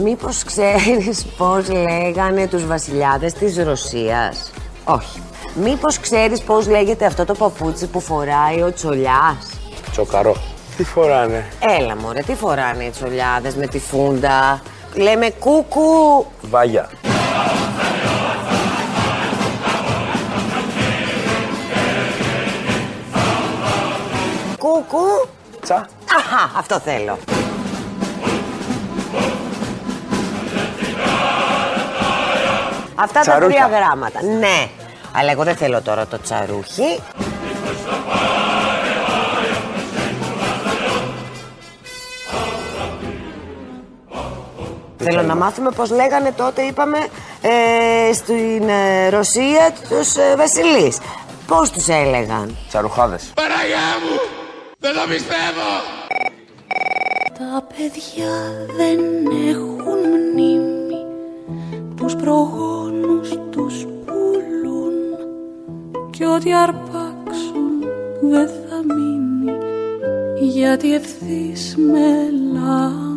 Μήπως ξέρεις πώς λέγανε τους βασιλιάδες της Ρωσίας; Όχι. Μήπως ξέρεις πώς λέγεται αυτό το παπούτσι που φοράει ο Τσολιάς; Τσοκαρό. Τι φοράνε; Έλα μωρέ, τι φοράνε οι Τσολιάδες με τη φούντα; Λέμε κούκου. Βάγια. Κούκου. Τσα. Αχα, αυτό θέλω. Αυτά Τσαρούχια. τα τρία γράμματα. Ναι. Αλλά εγώ δεν θέλω τώρα το τσαρούχι. Θέλω να μάθουμε πώς λέγανε τότε, είπαμε, ε, στην ε, Ρωσία τους ε, βασιλείς. Πώς τους έλεγαν; Τσαρουχάδες. Παραγιά μου! Δεν το πιστεύω! Τα παιδιά δεν έχουν μνήμη Τους προγόνους τους πουλούν Κι ό,τι αρπάξουν δεν θα μείνει Γιατί ευθύς μελαγχολούν